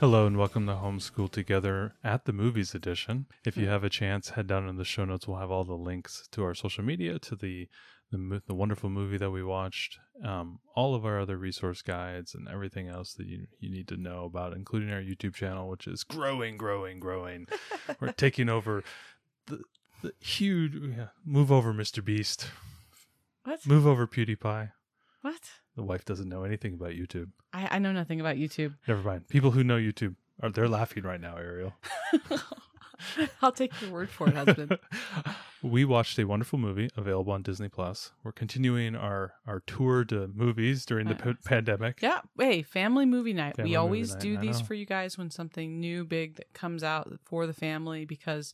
Hello and welcome to Homeschool Together at the Movies edition. If you have a chance, head down in the show notes. We'll have all the links to our social media, to the the, the wonderful movie that we watched, um, all of our other resource guides, and everything else that you you need to know about, including our YouTube channel, which is growing, growing, growing. We're taking over the the huge. Yeah, move over, Mr. Beast. What? Move over, PewDiePie. What? The wife doesn't know anything about YouTube. I, I know nothing about YouTube. Never mind. People who know YouTube are they're laughing right now, Ariel. I'll take your word for it, husband. we watched a wonderful movie available on Disney Plus. We're continuing our our tour to movies during the Uh, p- pandemic. yeah. Hey, family movie night. Family we always night, do I these know. for you guys when something new, big that comes out for the family because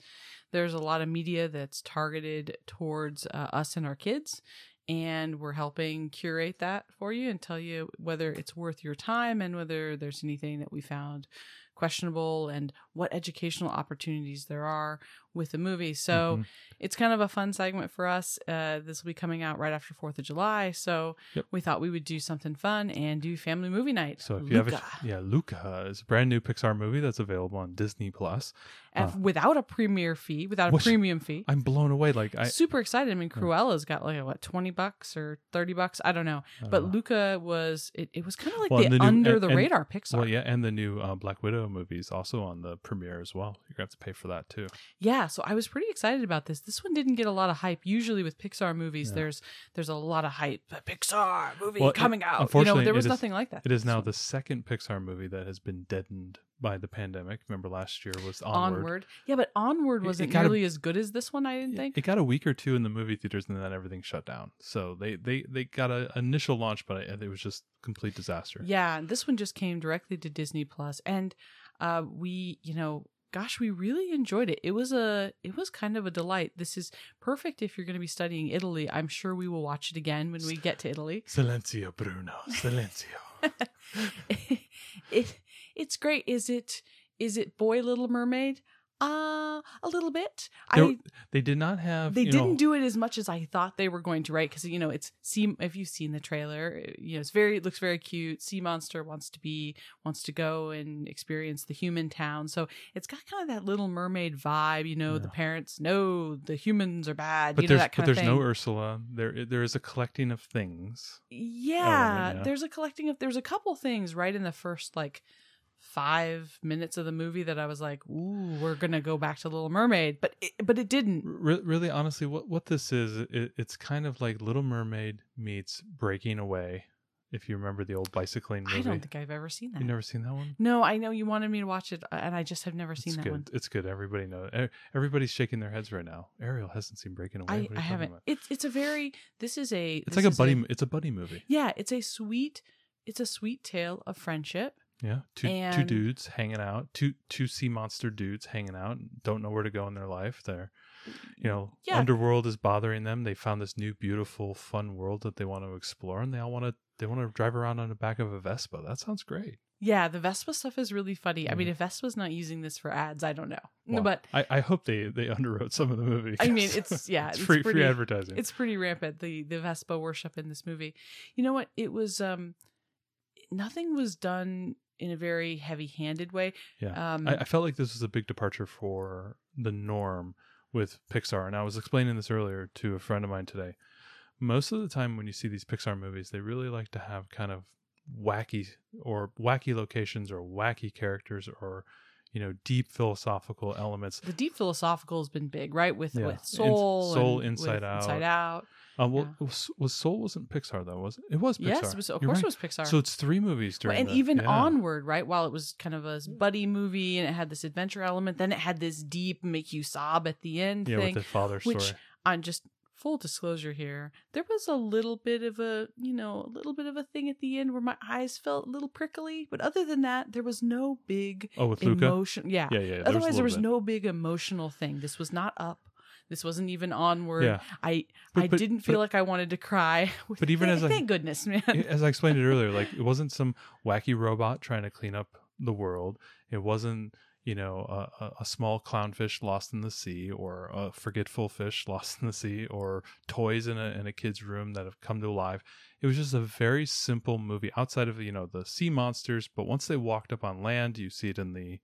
there's a lot of media that's targeted towards uh, us and our kids. And we're helping curate that for you and tell you whether it's worth your time and whether there's anything that we found questionable and what educational opportunities there are with the movie. So Mhm. it's kind of a fun segment for us. Uh, this will be coming out right after Fourth of July, so Yep. we thought we would do something fun and do family movie night. So if you have a yeah, Luca is a brand new Pixar movie that's available on Disney Plus. And uh, without a premiere fee, without a Which- premium fee. I'm blown away. Like I, Super excited. I mean, Cruella's got like what twenty bucks or thirty bucks. I don't know, I but know. Luca was it, it was kind of like Well, the, the new- under and- the and- radar Pixar. well, yeah, and the new uh, Black Widow movie is also on the premiere as well. You're gonna have to pay for that too. Yeah, so I was pretty excited about this. This one didn't get a lot of hype. Usually with Pixar movies, Yeah. there's there's a lot of hype. A Pixar movie Well, it- coming out. You know, unfortunately, there was is- nothing like that. It is now So- the second Pixar movie that has been deadened by the pandemic. Remember last year was Onward. Onward. Yeah, but Onward wasn't it a- nearly as good as this one. I didn't think. It got a week or two in the movie theaters, and then everything shut down. So they they they got an initial launch, but it, it was just complete disaster. Yeah, this one just came directly to Disney Plus, and uh, we, you know, gosh, we really enjoyed it. It was a, it was kind of a delight. This is perfect if you're going to be studying Italy. I'm sure we will watch it again when we get to Italy. Silenzio, Bruno. Silenzio. it, it's great. Is it, is it Boy Little Mermaid? Uh, a little bit. There- I they did not have. they didn't know, do it as much as I thought they were going to, right? Because you know, it's sea. If you've seen the trailer, you know, it's very it looks very cute. Sea monster wants to be wants to go and experience the human town, so it's got kind of that Little Mermaid vibe. You know, the parents know the humans are bad. But you know there's but there's no Ursula. There there is a collecting of things. yeah, yeah. there's a collecting of there's a couple things right in the first like five minutes of the movie that I was like, ooh, we're gonna go back to Little Mermaid, but it, but it didn't. Re- really, honestly, what what this is, it, it's kind of like Little Mermaid meets Breaking Away. If you remember the old bicycling movie, I don't think I've ever seen that. you've never seen that one. No, I know you wanted me to watch it, uh, and I just have never seen it's that good. one. It's good. Everybody knows. Everybody's shaking their heads right now. Ariel hasn't seen Breaking Away. I, you I haven't. about? It's it's a very. This is a. It's this like a buddy. it's a buddy movie. yeah, it's a sweet. It's a sweet tale of friendship. Yeah, two two dudes hanging out, two two sea monster dudes hanging out, don't know where to go in their life. They're, you know, Yeah. underworld is bothering them. They found this new, beautiful, fun world that they want to explore, and they all want to they want to drive around on the back of a Vespa. That sounds great. Yeah, the Vespa stuff is really funny. I mean, Mhm. if Vespa's not using this for ads, I don't know. Well, but I, I hope they they underwrote some of the movie. I mean, it's yeah, it's it's free pretty, free advertising. It's pretty rampant the the Vespa worship in this movie. You know what? It was um, nothing was done in a very heavy-handed way. yeah. Um, I, I felt like this was a big departure for the norm with Pixar, and I was explaining this earlier to a friend of mine today. Most of the time, when you see these Pixar movies, they really like to have kind of wacky or wacky locations or wacky characters or you know deep philosophical elements. the deep philosophical has been big, right? With Yeah. with soul, Soul, and Inside Out. Inside Out. Um, well, Yeah. was, was Soul wasn't Pixar though, was it? It was Pixar. Yes, it was, of You're course right. it was Pixar. So it's three movies Well, during and the- even yeah. onward, right? While it was kind of a buddy movie and it had this adventure element, then it had this deep make you sob at the end yeah, thing. with the father story. which on just full disclosure here, there was a little bit of a you know a little bit of a thing at the end where my eyes felt a little prickly, but other than that, there was no big oh, with Luca. emotion. Yeah. Yeah, yeah. Otherwise, a there was bit. no big emotional thing. This was not up. This wasn't even onward. Yeah, I But- I but- didn't feel but- like I wanted to cry. But even thank, as I- thank goodness, man. as I explained it earlier, like it wasn't some wacky robot trying to clean up the world. It wasn't, you know, a, a, a small clownfish lost in the sea, or a forgetful fish lost in the sea, or toys in a in a kid's room that have come to life. It was just a very simple movie outside of you know the sea monsters. But once they walked up on land, you see it in the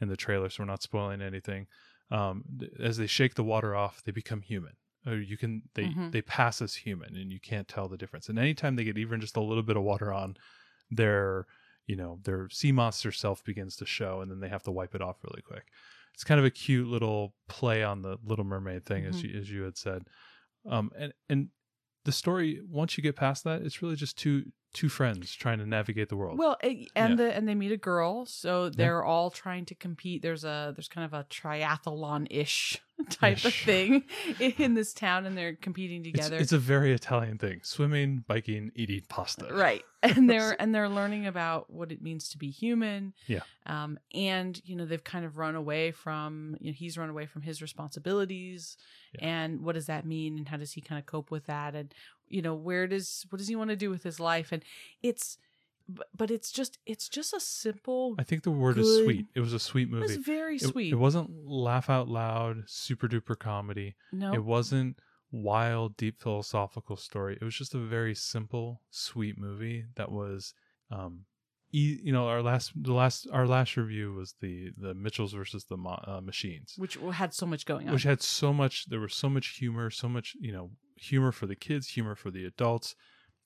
in the trailer, so we're not spoiling anything. Um, as they shake the water off, they become human. Or you can they Mhm. they pass as human, and you can't tell the difference. And anytime they get even just a little bit of water on, their you know their sea monster self begins to show, and then they have to wipe it off really quick. It's kind of a cute little play on the Little Mermaid thing, as Mhm. you as you had said. Um, and and the story once you get past that, it's really just two two friends trying to navigate the world. Well, eh, and Yeah. the and they meet a girl, so they're all trying to compete. There's a there's kind of a triathlon ish type of thing in this town, and they're competing it's, together. it's a very Italian thing: swimming, biking, eating pasta. right and they're and they're learning about what it means to be human Yeah. um and you know they've kind of run away from you know he's run away from his responsibilities Yeah. and what does that mean and how does he kind of cope with that and you know where does what does he want to do with his life and it's but, it's just it's just a simple I think the word is sweet. It was a sweet it movie. was very It- sweet It, wasn't laugh out loud, super duper comedy. no It wasn't wild, deep philosophical story. It was just a very simple, sweet movie that was, um, e- you know, our last, the last, our last review was the the Mitchells versus the uh, Machines, which had so much going on which had so much. There was so much humor, so much, you know, humor for the kids, humor for the adults.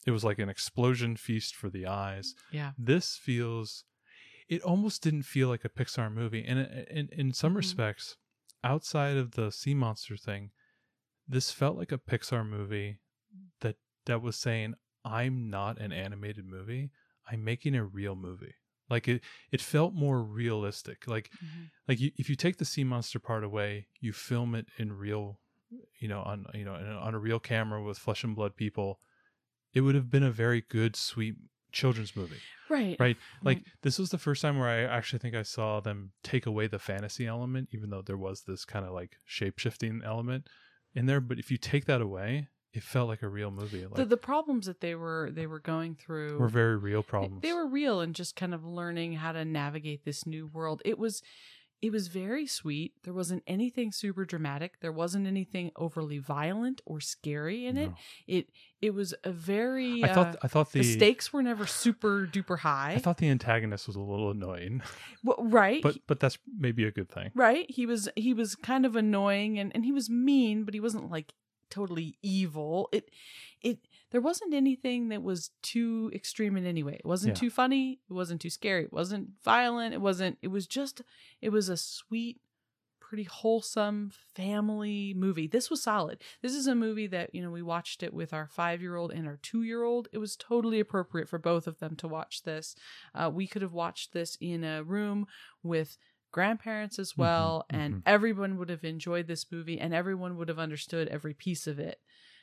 It was like an explosion feast for the eyes. yeah This feels. It almost didn't feel like a Pixar movie, and in in some Mhm. respects, outside of the sea monster thing, this felt like a Pixar movie that that was saying, "I'm not an animated movie. I'm making a real movie." Like it, it felt more realistic. Like, Mhm. like you, if you take the sea monster part away, you film it in real, you know, on you know, on a real camera with flesh and blood people. It would have been a very good, sweet children's movie right right like Right. this was the first time where i actually think i saw them take away the fantasy element even though there was this kind of like shape-shifting element in there but if you take that away it felt like a real movie like the, the problems that they were they were going through were very real problems They were real and just kind of learning how to navigate this new world. It was it was very sweet. There wasn't anything super dramatic. There wasn't anything overly violent or scary in it. No. It it was a very i uh, thought i thought the, the stakes were never super duper high. i thought the antagonist was a little annoying Well, right. but but that's maybe a good thing right. He was he was kind of annoying and, and he was mean, but he wasn't like totally evil. It it there wasn't anything that was too extreme in any way. It wasn't Yeah. too funny, it wasn't too scary, it wasn't violent, it wasn't it was just it was a sweet pretty wholesome family movie. This was solid. This is a movie that, you know, we watched it with our 5-year-old and our 2-year-old. It was totally appropriate for both of them to watch this. Uh, we could have watched this in a room with grandparents as well and mhm. everyone would have enjoyed this movie and everyone would have understood every piece of it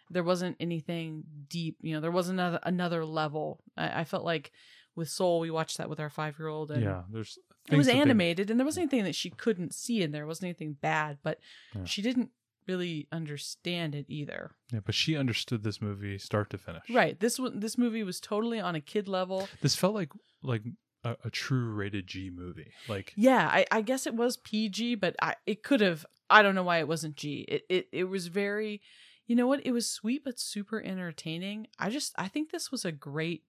there wasn't anything deep you know there wasn't another, another level I, I felt like with soul we watched that with our five year old and yeah there's it was that they- animated and there wasn't anything that she couldn't see in there it wasn't anything bad but Yeah. she didn't really understand it either yeah but she understood this movie start to finish right this one this movie was totally on a kid level this felt like like a, a true rated g movie like Yeah, I, I guess it was PG, but I it could have. I don't know why it wasn't G. It it it was very, you know what? It was sweet but super entertaining. I just I think this was a great.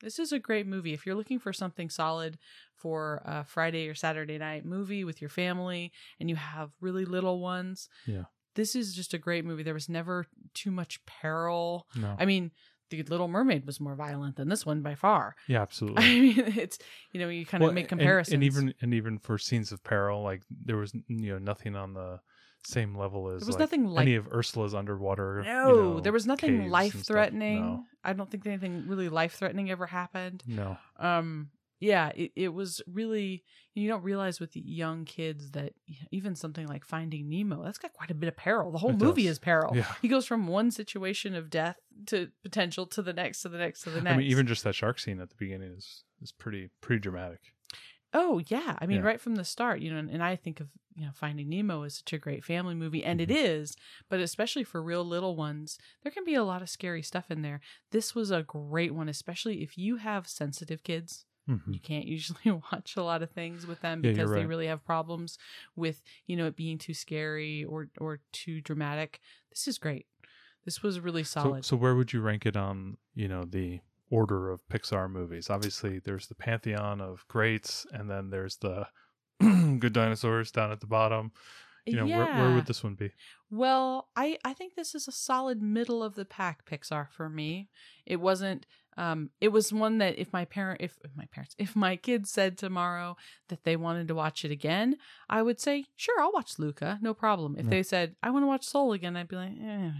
This is a great movie if you're looking for something solid for a Friday or Saturday night movie with your family and you have really little ones. Yeah. This is just a great movie. There was never too much peril. no I mean, The Little Mermaid was more violent than this one by far. yeah absolutely I mean, it's you know you kind Well, of make and- comparisons. and, even and even for scenes of peril like there was you know nothing on the same level as There was like, nothing like- any of Ursula's underwater. you No, know, there was nothing caves and stuff. life threatening. No, I don't think anything really life threatening ever happened. no. Um, yeah, it, it was really you don't realize with young kids that even something like Finding Nemo that's got quite a bit of peril. The whole It movie does. is peril. Yeah. He goes from one situation of death to potential to the next to the next to the next. I mean, even just that shark scene at the beginning is is pretty pretty dramatic. Oh yeah, I mean, Yeah. right from the start, you know, and, and I think of you know Finding Nemo as such a great family movie, and it Mhm. is, but especially for real little ones, there can be a lot of scary stuff in there. This was a great one, especially if you have sensitive kids. Mhm. You can't usually watch a lot of things with them Yeah, you're because they really have problems with you know it being too scary or or too dramatic. This is great. This was really So, solid. so where would you rank it on you know the order of Pixar movies? Obviously, there's the pantheon of greats, and then there's the good dinosaurs down at the bottom. You know, where, where would this one be? Well, I I think this is a solid middle of the pack Pixar for me. It wasn't um it was one that if my parent if, if my parents if my kids said tomorrow that they wanted to watch it again, I would say, "Sure, I'll watch Luca, no problem." If Yeah. they said, "I want to watch Soul again," I'd be like, eh.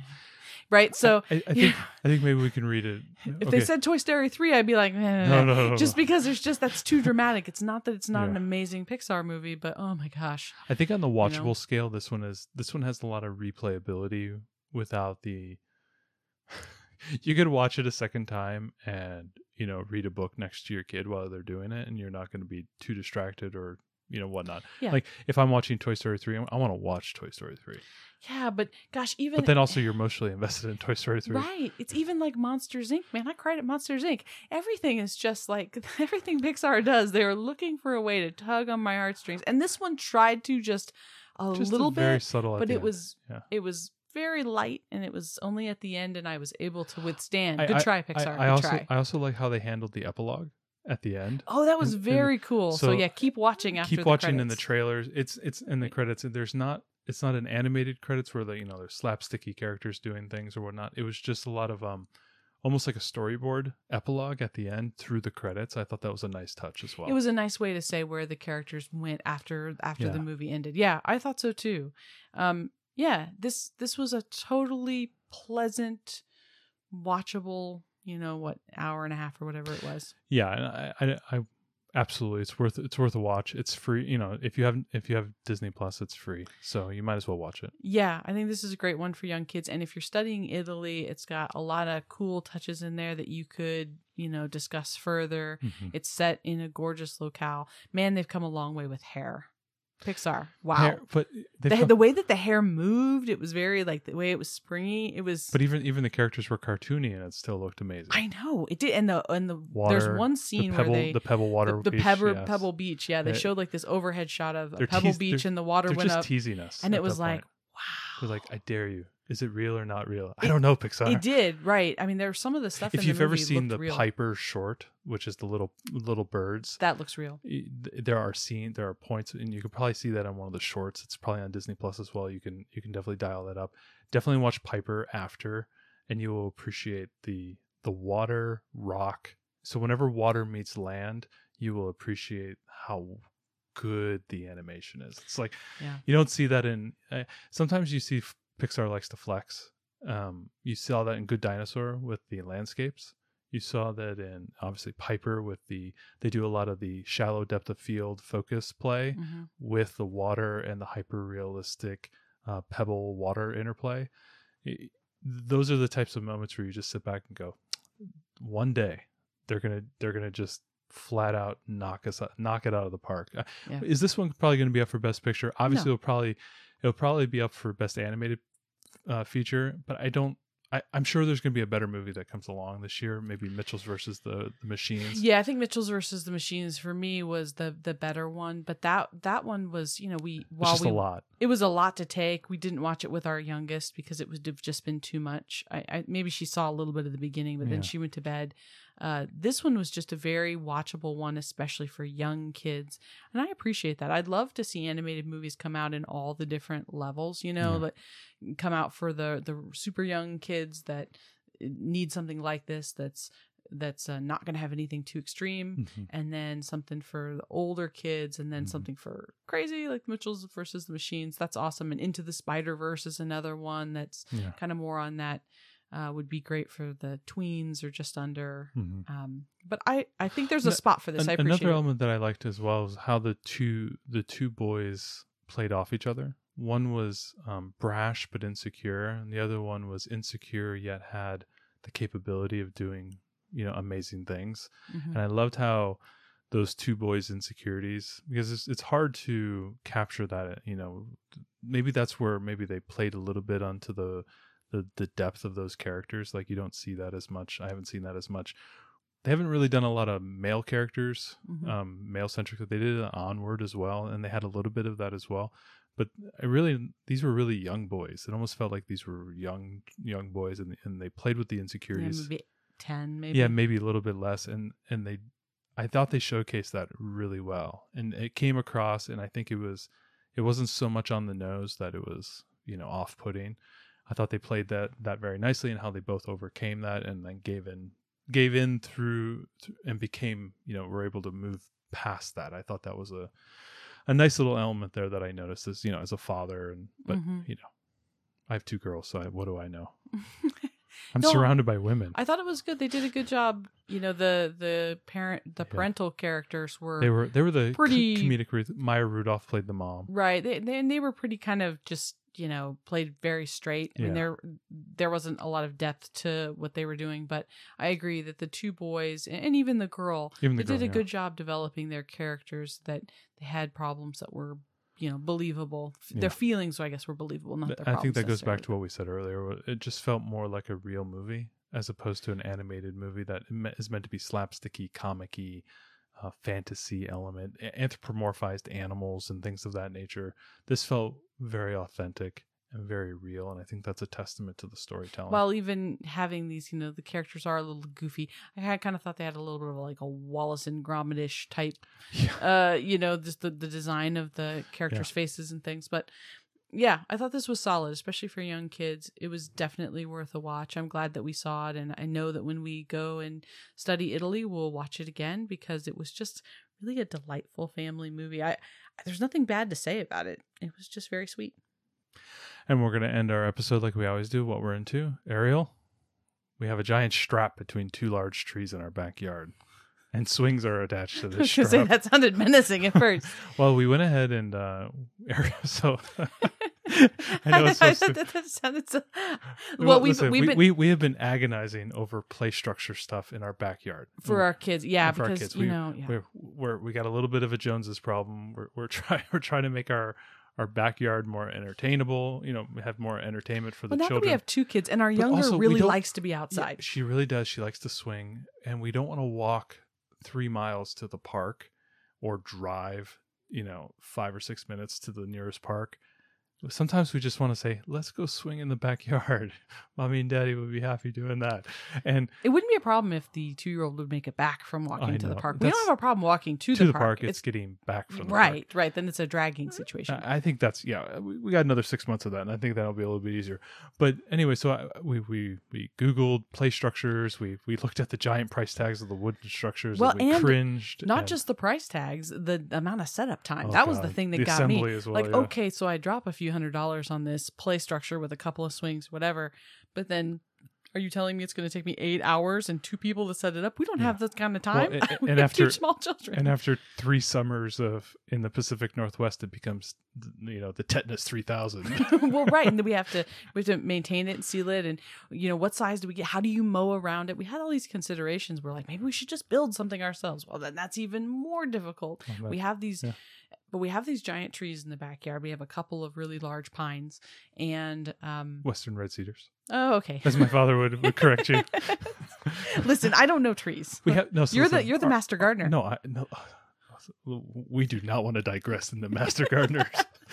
Right? So, I, I think yeah. I think maybe we can read it. if Okay. they said Toy Story 3, I'd be like, eh. no, no, no, no, just because there's just that's too dramatic. It's not that it's not an amazing Pixar movie, but oh my gosh. I think on the watchable know? scale, this one is this one has a lot of replayability without the. You could watch it a second time and you know read a book next to your kid while they're doing it, and you're not going to be too distracted or you know whatnot. Yeah. Like if I'm watching Toy Story three, I want to watch Toy Story three, Yeah, but gosh, even but then also you're emotionally invested in Toy Story three. Right. It's even like Monsters Inc. Man, I cried at Monsters Inc. Everything is just like everything Pixar does. They are looking for a way to tug on my heartstrings, and this one tried to just a Just little a very bit, subtle, but it was Yeah. it was very light, and it was only at the end, and I was able to withstand. I- Good I- try, I, Pixar. I Good also try. I also like how they handled the epilogue at the end. oh, that was and- and very cool. So, so yeah, keep watching after keep watching in the trailers it's it's in the credits there's not it's not an animated credits where the you know there's slapsticky characters doing things or whatnot it was just a lot of um almost like a storyboard epilogue at the end through the credits i thought that was a nice touch as well It was a nice way to say where the characters went after after Yeah. the movie ended. Yeah, I thought so too. Um, yeah, this this was a totally pleasant, watchable. You know what, hour and a half or whatever it was. yeah and I, I i absolutely it's worth it's worth a watch it's free you know if you have if you have disney plus it's free so you might as well watch it Yeah, I think this is a great one for young kids. And if you're studying Italy, it's got a lot of cool touches in there that you could, you know, discuss further. Mhm. It's set in a gorgeous locale. Man, they've come a long way with hair. Pixar. Wow. Hair- but the, felt- the way that the hair moved, it was very like the way it was springy. It was. but even even the characters were cartoony and it still looked amazing I know it did, and the and the Water, there's one the scene pebble where they the pebble water the, the beach, pebble yes. pebble beach. Yeah, they They- showed like this overhead shot of a pebble teas- beach, and the water went just up, teasing us and it was like, wow. They're like, I dare you. Is it real or not real? I It- don't know, Pixar. It did right. I mean, there's some of the stuff. if you've ever seen the real. Piper short, which is the little little birds, that looks real. there are scene there are points, and you can probably see that on one of the shorts. It's probably on Disney Plus as well. You can you can definitely dial that up. Definitely watch Piper after, and you will appreciate the the water rock. So whenever water meets land, you will appreciate how good the animation is. It's like Yeah. you don't see that in. Uh, sometimes you see f- Pixar likes to flex. Um, you saw that in Good Dinosaur with the landscapes. You saw that in obviously Piper with the they do a lot of the shallow depth of field focus play Mhm. with the water and the hyper realistic uh, pebble water interplay. I- Those are the types of moments where you just sit back and go, one day they're gonna they're gonna just flat out knock us knock it out of the park. Uh, Yeah. Is this one probably going to be up for best picture? Obviously, No. it'll probably it'll probably be up for best animated uh, feature, but I don't. I, I'm sure there's going to be a better movie that comes along this year. Maybe Mitchell's versus the, the Machines. Yeah, I think Mitchell's versus the Machines for me was the the better one, but that that one was you know we while we a lot. it was a lot to take. We didn't watch it with our youngest because it would have just been too much. I, I maybe she saw a little bit of the beginning, but Yeah. then she went to bed. Uh, this one was just a very watchable one, especially for young kids, and I appreciate that. I'd love to see animated movies come out in all the different levels. You know, Yeah. like come out for the the super young kids that need something like this. That's that's uh, not going to have anything too extreme, Mhm. and then something for the older kids, and then Mhm. something for crazy like Mitchell's versus the Machines. That's awesome. And Into the Spider Verse is another one that's Yeah. kind of more on that. Uh, would be great for the tweens or just under. Mhm. Um, but I I think there's a No, spot for this. An- I appreciate another it. element that I liked as well was how the two the two boys played off each other. One was um, brash but insecure, and the other one was insecure yet had the capability of doing you know amazing things. Mhm. And I loved how those two boys' insecurities because it's it's hard to capture that. You know, maybe that's where maybe they played a little bit onto the the the depth of those characters. Like you don't see that as much. I haven't seen that as much. They haven't really done a lot of male characters, Mhm. um, male centric. That they did it onward as well, and they had a little bit of that as well. But I really, these were really young boys. It almost felt like these were young young boys, and and they played with the Yeah, insecurities maybe ten, maybe. yeah maybe a little bit less and and they i thought they showcased that really well and it came across and i think it was it wasn't so much on the nose that it was you know off-putting i thought they played that that very nicely and how they both overcame that and then gave in gave in through th- and became you know were able to move past that i thought that was a a nice little element there that i noticed as you know as a father and but Mhm. you know i have two girls so I, what do i know i'm No, surrounded by women I thought it was good. They did a good job. You know, the the parent, the Yeah. parental characters were They were they were the pretty- comedic. Maya Rudolph played the mom. right. They, they and they were pretty kind of just you know played very straight. I mean, there there wasn't a lot of depth to what they were doing, but I agree that the two boys and, and even the girl, Even the they girl, did a yeah. good job developing their characters. That they had problems that were you know believable. Yeah. Their feelings, I guess, were believable. Not their I think that goes back to what we said earlier. It just felt more like a real movie as opposed to an animated movie that is meant to be slapsticky, comicky, uh, fantasy element, anthropomorphized animals and things of that nature. This felt very authentic and very real, and I think that's a testament to the storytelling. While even having these, you know, the characters are a little goofy. I kind of thought they had a little bit of like a Wallace and Gromitish type, yeah. uh, you know, just the, the design of the characters' faces and things. But yeah, I thought this was solid, especially for young kids. It was definitely worth a watch. I'm glad that we saw it. And I know that when we go and study Italy, we'll watch it again because it was just really a delightful family movie. I, there's nothing bad to say about it. It was just very sweet. And we're going to end our episode like we always do. What we're into, Ariel. We have a giant strap between two large trees in our backyard, and swings are attached to I this gonna say that sounded menacing at first. Well, we went ahead and uh, So I know it's to. that, that sounded so. Well, Well, we've listen, we've we, been we we have been agonizing over play structure stuff in our backyard for our kids, yeah, for our because kids. you We- know, yeah. we're, we're we got a little bit of a Joneses problem. We're we're trying we're trying to make our our backyard more entertainable. You know, have more entertainment for the Well, now that children. we have two kids, and our But younger also, really likes to be Yeah, outside. she really does. She likes to swing, and we don't want to walk three miles to the park or drive, you know, five or six minutes to the nearest park. Sometimes we just want to say, "Let's go swing in the backyard." Mommy and Daddy would be happy doing that, and It wouldn't be a problem if the two-year-old would make it back from walking I to the park. We don't have a problem walking to, to, the, park, it's, getting back from the park. right, right. Then it's a dragging uh, situation. I think that's yeah. We, we got another six months of that, and I think that'll be a little bit easier. But anyway, so I, we we we googled play structures. We we looked at the giant price tags of the wooden structures. Well, and we and cringed. Not and- just the price tags, the amount of setup time. Oh, that was the thing that The got me. as well, like, yeah. okay, so I drop a few hundred dollars on this play structure with a couple of swings, whatever. But then, are you telling me it's going to take me eight hours and two people to set it up? We don't Yeah. have that kind of time. and- We and after- small children. and after three summers of in the Pacific Northwest, it becomes you know the tetanus three thousand. well, right, and then we have to we have to maintain it and seal it, and you know what size do we get? How do you mow around it? We had all these considerations. We're like, maybe we should just build something ourselves. Well, then that's even more difficult. we have these yeah. But we have these giant trees in the backyard we have a couple of really large pines and um Western red cedars, oh okay as my father would, would correct you. listen i don't know trees We have no. so you're the you're the our- master gardener No, I, no. We do not want to digress in the master gardeners.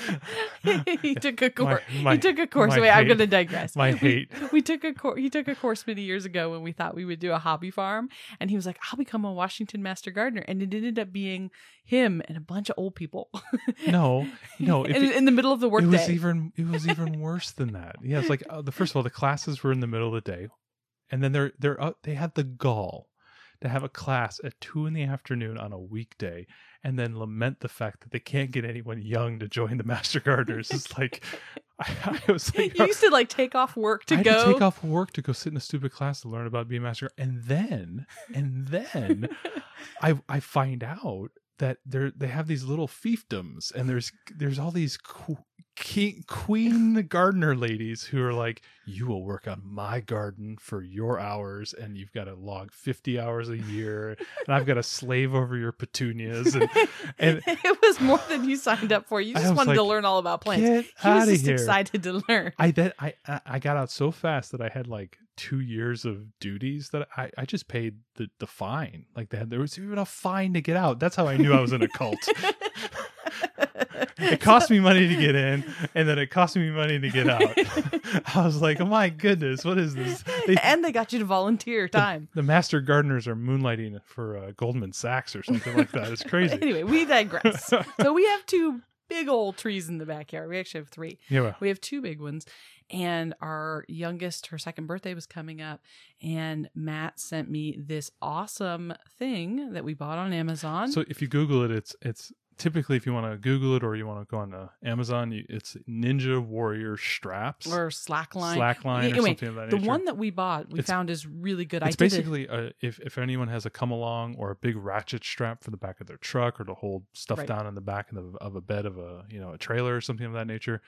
he took a course my- he took a course wait i'm gonna digress my We- hate. we, took a course he took a course many years ago when we thought we would do a hobby farm and he was like i'll become a washington master gardener and it ended up being him and a bunch of old people No, no. In, it, in the middle of the workday. it was even it was even worse than that. Yeah, it's like uh, the first of all, the classes were in the middle of the day, and then they're they're uh, they had the gall to have a class at two in the afternoon on a weekday and then lament the fact that they can't get anyone young to join the Master Gardeners. It's like, I, I was like, you used to like take off work to I go. to take off work to go sit in a stupid class to learn about being a master. And then, and then I I find out that they're they have these little fiefdoms and there's there's all these qu- king, queen gardener ladies who are like you will work on my garden for your hours and you've got to log 50 hours a year and i've got to slave over your petunias and, and it was more than you signed up for. You just wanted to learn all about plants. get he was just here excited to learn. I then I I- I got out so fast that I had like two years of duties that I, I just paid the, the fine. Like that there was even a fine to get out. That's how I knew I was in a cult. it cost me money to get in, and then it cost me money to get out. I was like, oh my goodness, what is this? They, and they got you to volunteer time. the master gardeners are moonlighting for uh, Goldman Sachs or something like that. It's crazy. Anyway, we digress. so we have two big old trees in the backyard. We actually have three. yeah, well, We have two big ones. And our youngest, her second birthday was coming up. And Matt sent me this awesome thing that we bought on Amazon. So if you Google it, it's it's typically if you want to Google it or you want to go on uh, Amazon, you, it's Ninja Warrior straps or slackline. slackline or Anyway, something of that The nature. one that we bought, we It's- found is really good. it's I it- basically a, if if anyone has a come along or a big ratchet strap for the back of their truck or to hold stuff Right. down in the back of, the, of a bed of a you know a trailer or something of that nature.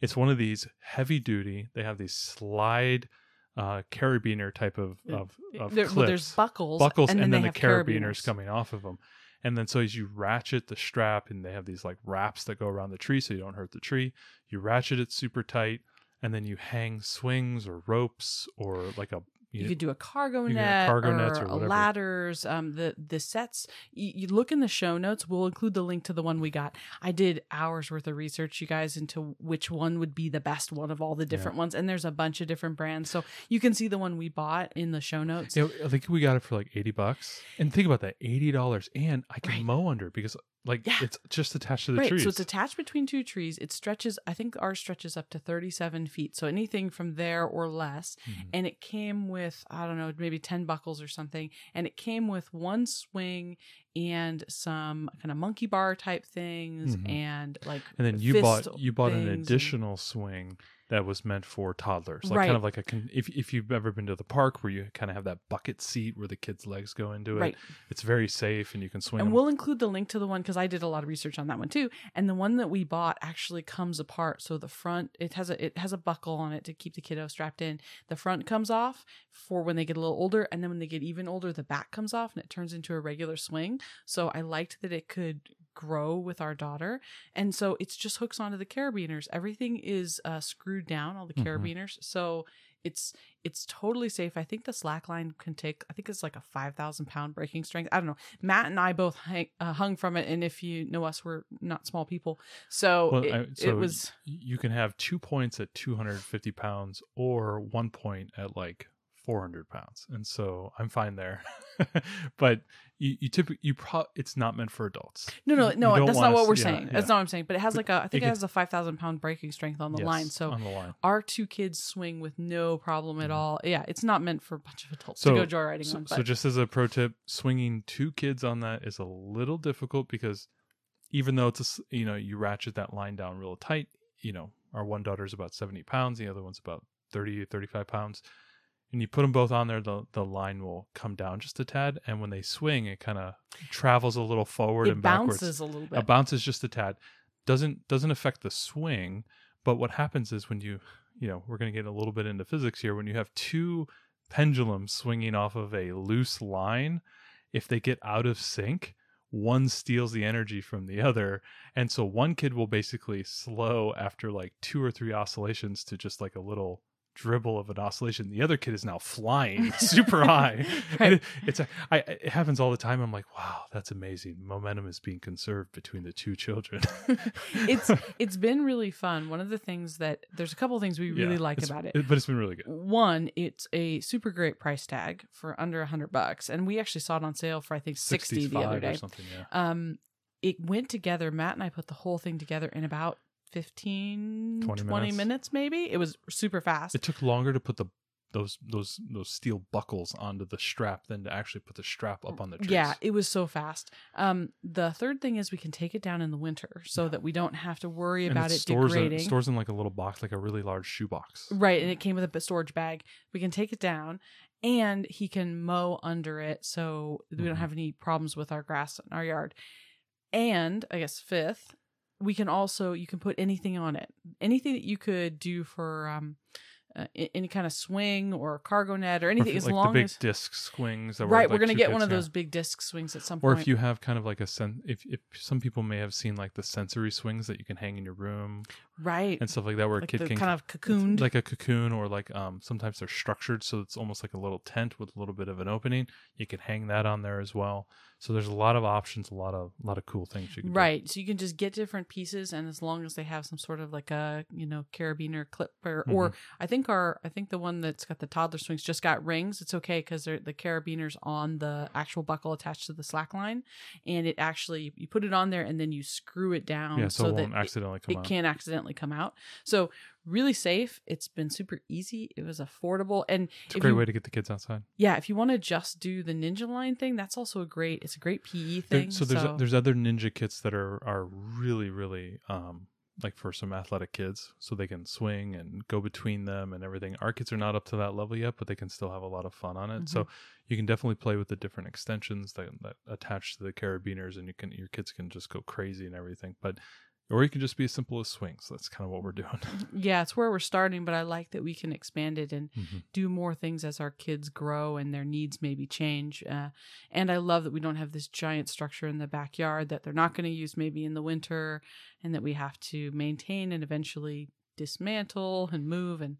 It's one of these heavy duty. They have these slide uh carabiner type of of, of there, clips. well, there's buckles, buckles and and, then, then, the have carabiners coming off of them. And then so as you ratchet the strap, and they have these like wraps that go around the tree so you don't hurt the tree. You ratchet it super tight, and then you hang swings or ropes or like a You, you, could do a cargo you can do net, cargo or, nets or ladders. Um, the the sets. You, you look in the show notes. We'll include the link to the one we got. I did hours worth of research, you guys, into which one would be the best one of all the different ones. And there's a bunch of different brands, so you can see the one we bought in the show notes. know, I think we got it for like eighty bucks. And think about that, eighty dollars, and I can Right. mow under because like Yeah. it's just attached to the right, trees. so it's attached between two trees. It stretches. I think ours stretches up to 37 feet. So anything from there or less. Mhm. and it came with I don't know maybe ten buckles or something, and it came with one swing and some kind of monkey bar type things Mhm. and like and then you bought you bought an things and- additional swing that was meant for toddlers, like Right. kind of like a con- if if you've ever been to the park where you kind of have that bucket seat where the kids' legs go into it. Right. It's very safe and you can swing. and 'em. we'll include the link to the one because I did a lot of research on that one too. And the one that we bought actually comes apart. So the front it has a it has a buckle on it to keep the kiddo strapped in. The front comes off for when they get a little older, and then when they get even older, the back comes off and it turns into a regular swing. So I liked that it could grow with our daughter, and so it's just hooks onto the carabiners. Everything is uh, screwed down, all the Mhm. carabiners. So it's it's totally safe. I think the slack line can take. I think it's like a five thousand pound breaking strength. I don't know. Matt and I both hang, uh, hung from it, and if you know us, we're not small people. So, Well, it, I- it was you can have two points at 250 pounds or one point at like 400 pounds, and so I'm fine there. but you, you typically you pro it's not meant for adults. no, no, no. That's not what we're yeah, saying. That's yeah. not what I'm saying. But it has But like a. I think it, it has a five thousand pound breaking strength on the Yes, line. So on the line. our two kids swing with no problem at Mhm. all. Yeah, it's not meant for a bunch of adults So- to go joyriding So, on. so just as a pro tip, swinging two kids on that is a little difficult because even though it's a you know you ratchet that line down real tight, you know our one daughter's about 70 pounds, the other one's about 30 35 pounds, and you put them both on there, the the line will come down just a tad, and when they swing, it kind of travels a little forward it and backwards. bounces a little bit. It bounces just a tad, doesn't doesn't affect the swing, but what happens is when you you know we're going to get a little bit into physics here when you have two pendulums swinging off of a loose line if they get out of sync one steals the energy from the other and so one kid will basically slow after like two or three oscillations to just like a little dribble of an oscillation the other kid is now flying super high Right. And it, it's a, I, it happens all the time i'm like wow that's amazing momentum is being conserved between the two children it's it's been really fun. One of the things that there's a couple of things we really Yeah, like about it. but it's been really good One, it's a super great price tag for under a hundred bucks, and we actually saw it on sale for I think sixty the other 65 or day. something yeah Um, it went together. Matt and I put the whole thing together in about 15, 20 20, minutes. minutes. maybe. It was super fast. it took longer to put the those those those steel buckles onto the strap than to actually put the strap up on the trees. Yeah, it was so fast. Um, the third thing is we can take it down in the winter so that we don't have to worry and about it stores degrading. In, stores in like a little box, like a really large shoebox. Right, and it came with a storage bag. We can take it down, and he can mow under it, so we don't Mhm. have any problems with our grass in our yard. And I guess fifth, we can also you can put anything on it, anything that you could do for um, uh, any kind of swing or cargo net or Or anything, you- as like long the big as disc swings. That right, were, we're gonna get one kids, of yeah. those big disc swings at some point. Or if you have kind of like a sen- if if some people may have seen like the sensory swings that you can hang in your room right, and stuff like that, where like a kid can kind of cocooned. like a cocoon, or like um sometimes they're structured so it's almost like a little tent with a little bit of an opening. You can hang that on there as well. So there's a lot of options, a lot of a lot of cool things you can do. Right. So you can just get different pieces and as long as they have some sort of like a, you know, carabiner clip or, or Mm-hmm. I think our I think the one that's got the toddler swings just got rings. It's okay cuz the carabiners on the actual buckle attached to the slack line and it actually you put it on there and then you screw it down Yeah, so, it that won't accidentally come it out. can't accidentally come out. So really safe. It's been super easy. It was affordable and It's a great you- way to get the kids outside. yeah, if you want to just do the ninja line thing, that's also a great it's a great PE There- thing. so there's there's other ninja kits that are are really really um like for some athletic kids so they can swing and go between them and everything our kids are not up to that level yet but they can still have a lot of fun on it so you can definitely play with the different extensions that, that attach to the carabiners and you can your kids can just go crazy and everything but or you can just be as simple as swings that's kind of what we're doing yeah, it's where we're starting, but I like that we can expand it and Mhm. do more things as our kids grow and their needs maybe change. Uh, and I love that we don't have this giant structure in the backyard that they're not going to use maybe in the winter and that we have to maintain and eventually dismantle and move and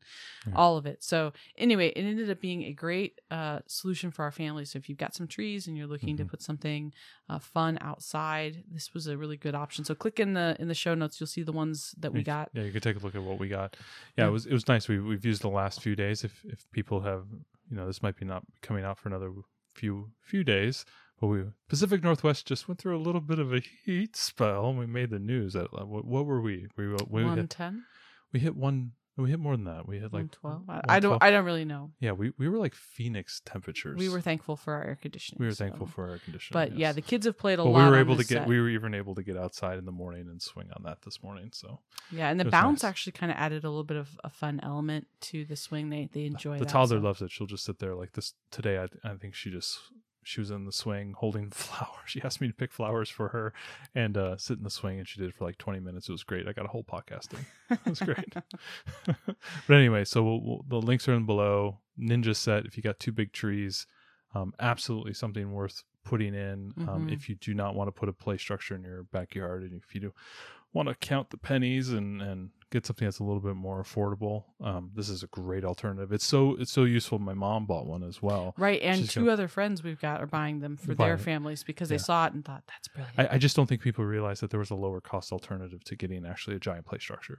Yeah. all of it. So anyway, it ended up being a great uh, solution for our family. So if you've got some trees and you're looking to Mhm. put something uh, fun outside, this was a really good option. So click in the in the show notes. You'll see the ones that we got. Yeah, you could take a look at what we got. Yeah, Yeah. it was it was nice. We we've used the last few days. If if people have you know this might be not coming out for another few few days, but we Pacific Northwest just went through a little bit of a heat spell. and We made the news. At uh, what, what were we? We were- we One ten. We hit one. We hit more than that. We hit like twelve. I, I don't. I don't really know. yeah, we, we were like Phoenix temperatures. We were thankful for our air conditioning. we were so- thankful for our air conditioning. But yeah, the kids have played a But lot. we were able to get. set. We were even able to get outside in the morning and swing on that this morning. So yeah, and the bounce nice. actually kind of added a little bit of a fun element to the swing. They they uh, enjoy the that, toddler so. loves it. She'll just sit there like this today. I, I think she just she was in the swing holding flowers. She asked me to pick flowers for her and uh, sit in the swing, and she did it for like twenty minutes. It was great. I got a whole podcast in. It was great. but anyway, so we'll, we'll, the links are in below. Ninja set. If you got two big trees, um, absolutely something worth putting in. Um, Mhm. if you do not want to put a play structure in your backyard, and if you do want to count the pennies and and get something that's a little bit more affordable, um, this is a great alternative. It's so it's so useful. My mom bought one as well. Right, and She's 2 gonna- other friends we've got are buying them for Buying their families because Yeah. they saw it and thought that's brilliant. I, I just don't think people realize that there was a lower cost alternative to getting actually a giant play structure.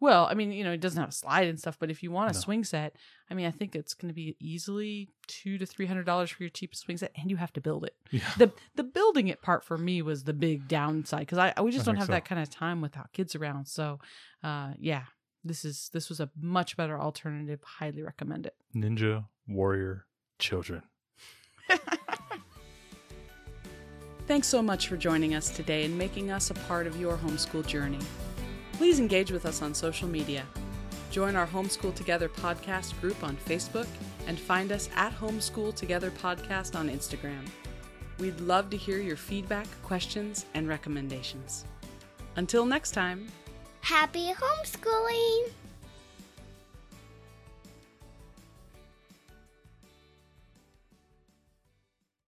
well, I mean, you know, it doesn't have a slide and stuff, but if you want a No. swing set, I mean, I think it's going to be easily two to three hundred dollars for your cheapest swing set, and you have to build it. Yeah. the the building it part for me was the big downside because I, I we just I don't have so. that kind of time without kids around. So, uh, yeah, this is this was a much better alternative. Highly recommend it. Ninja Warrior Children. Thanks so much for joining us today and making us a part of your homeschool journey. Please engage with us on social media. Join our Homeschool Together podcast group on Facebook and find us at Homeschool Together Podcast on Instagram. We'd love to hear your feedback, questions, and recommendations. Until next time. Happy homeschooling!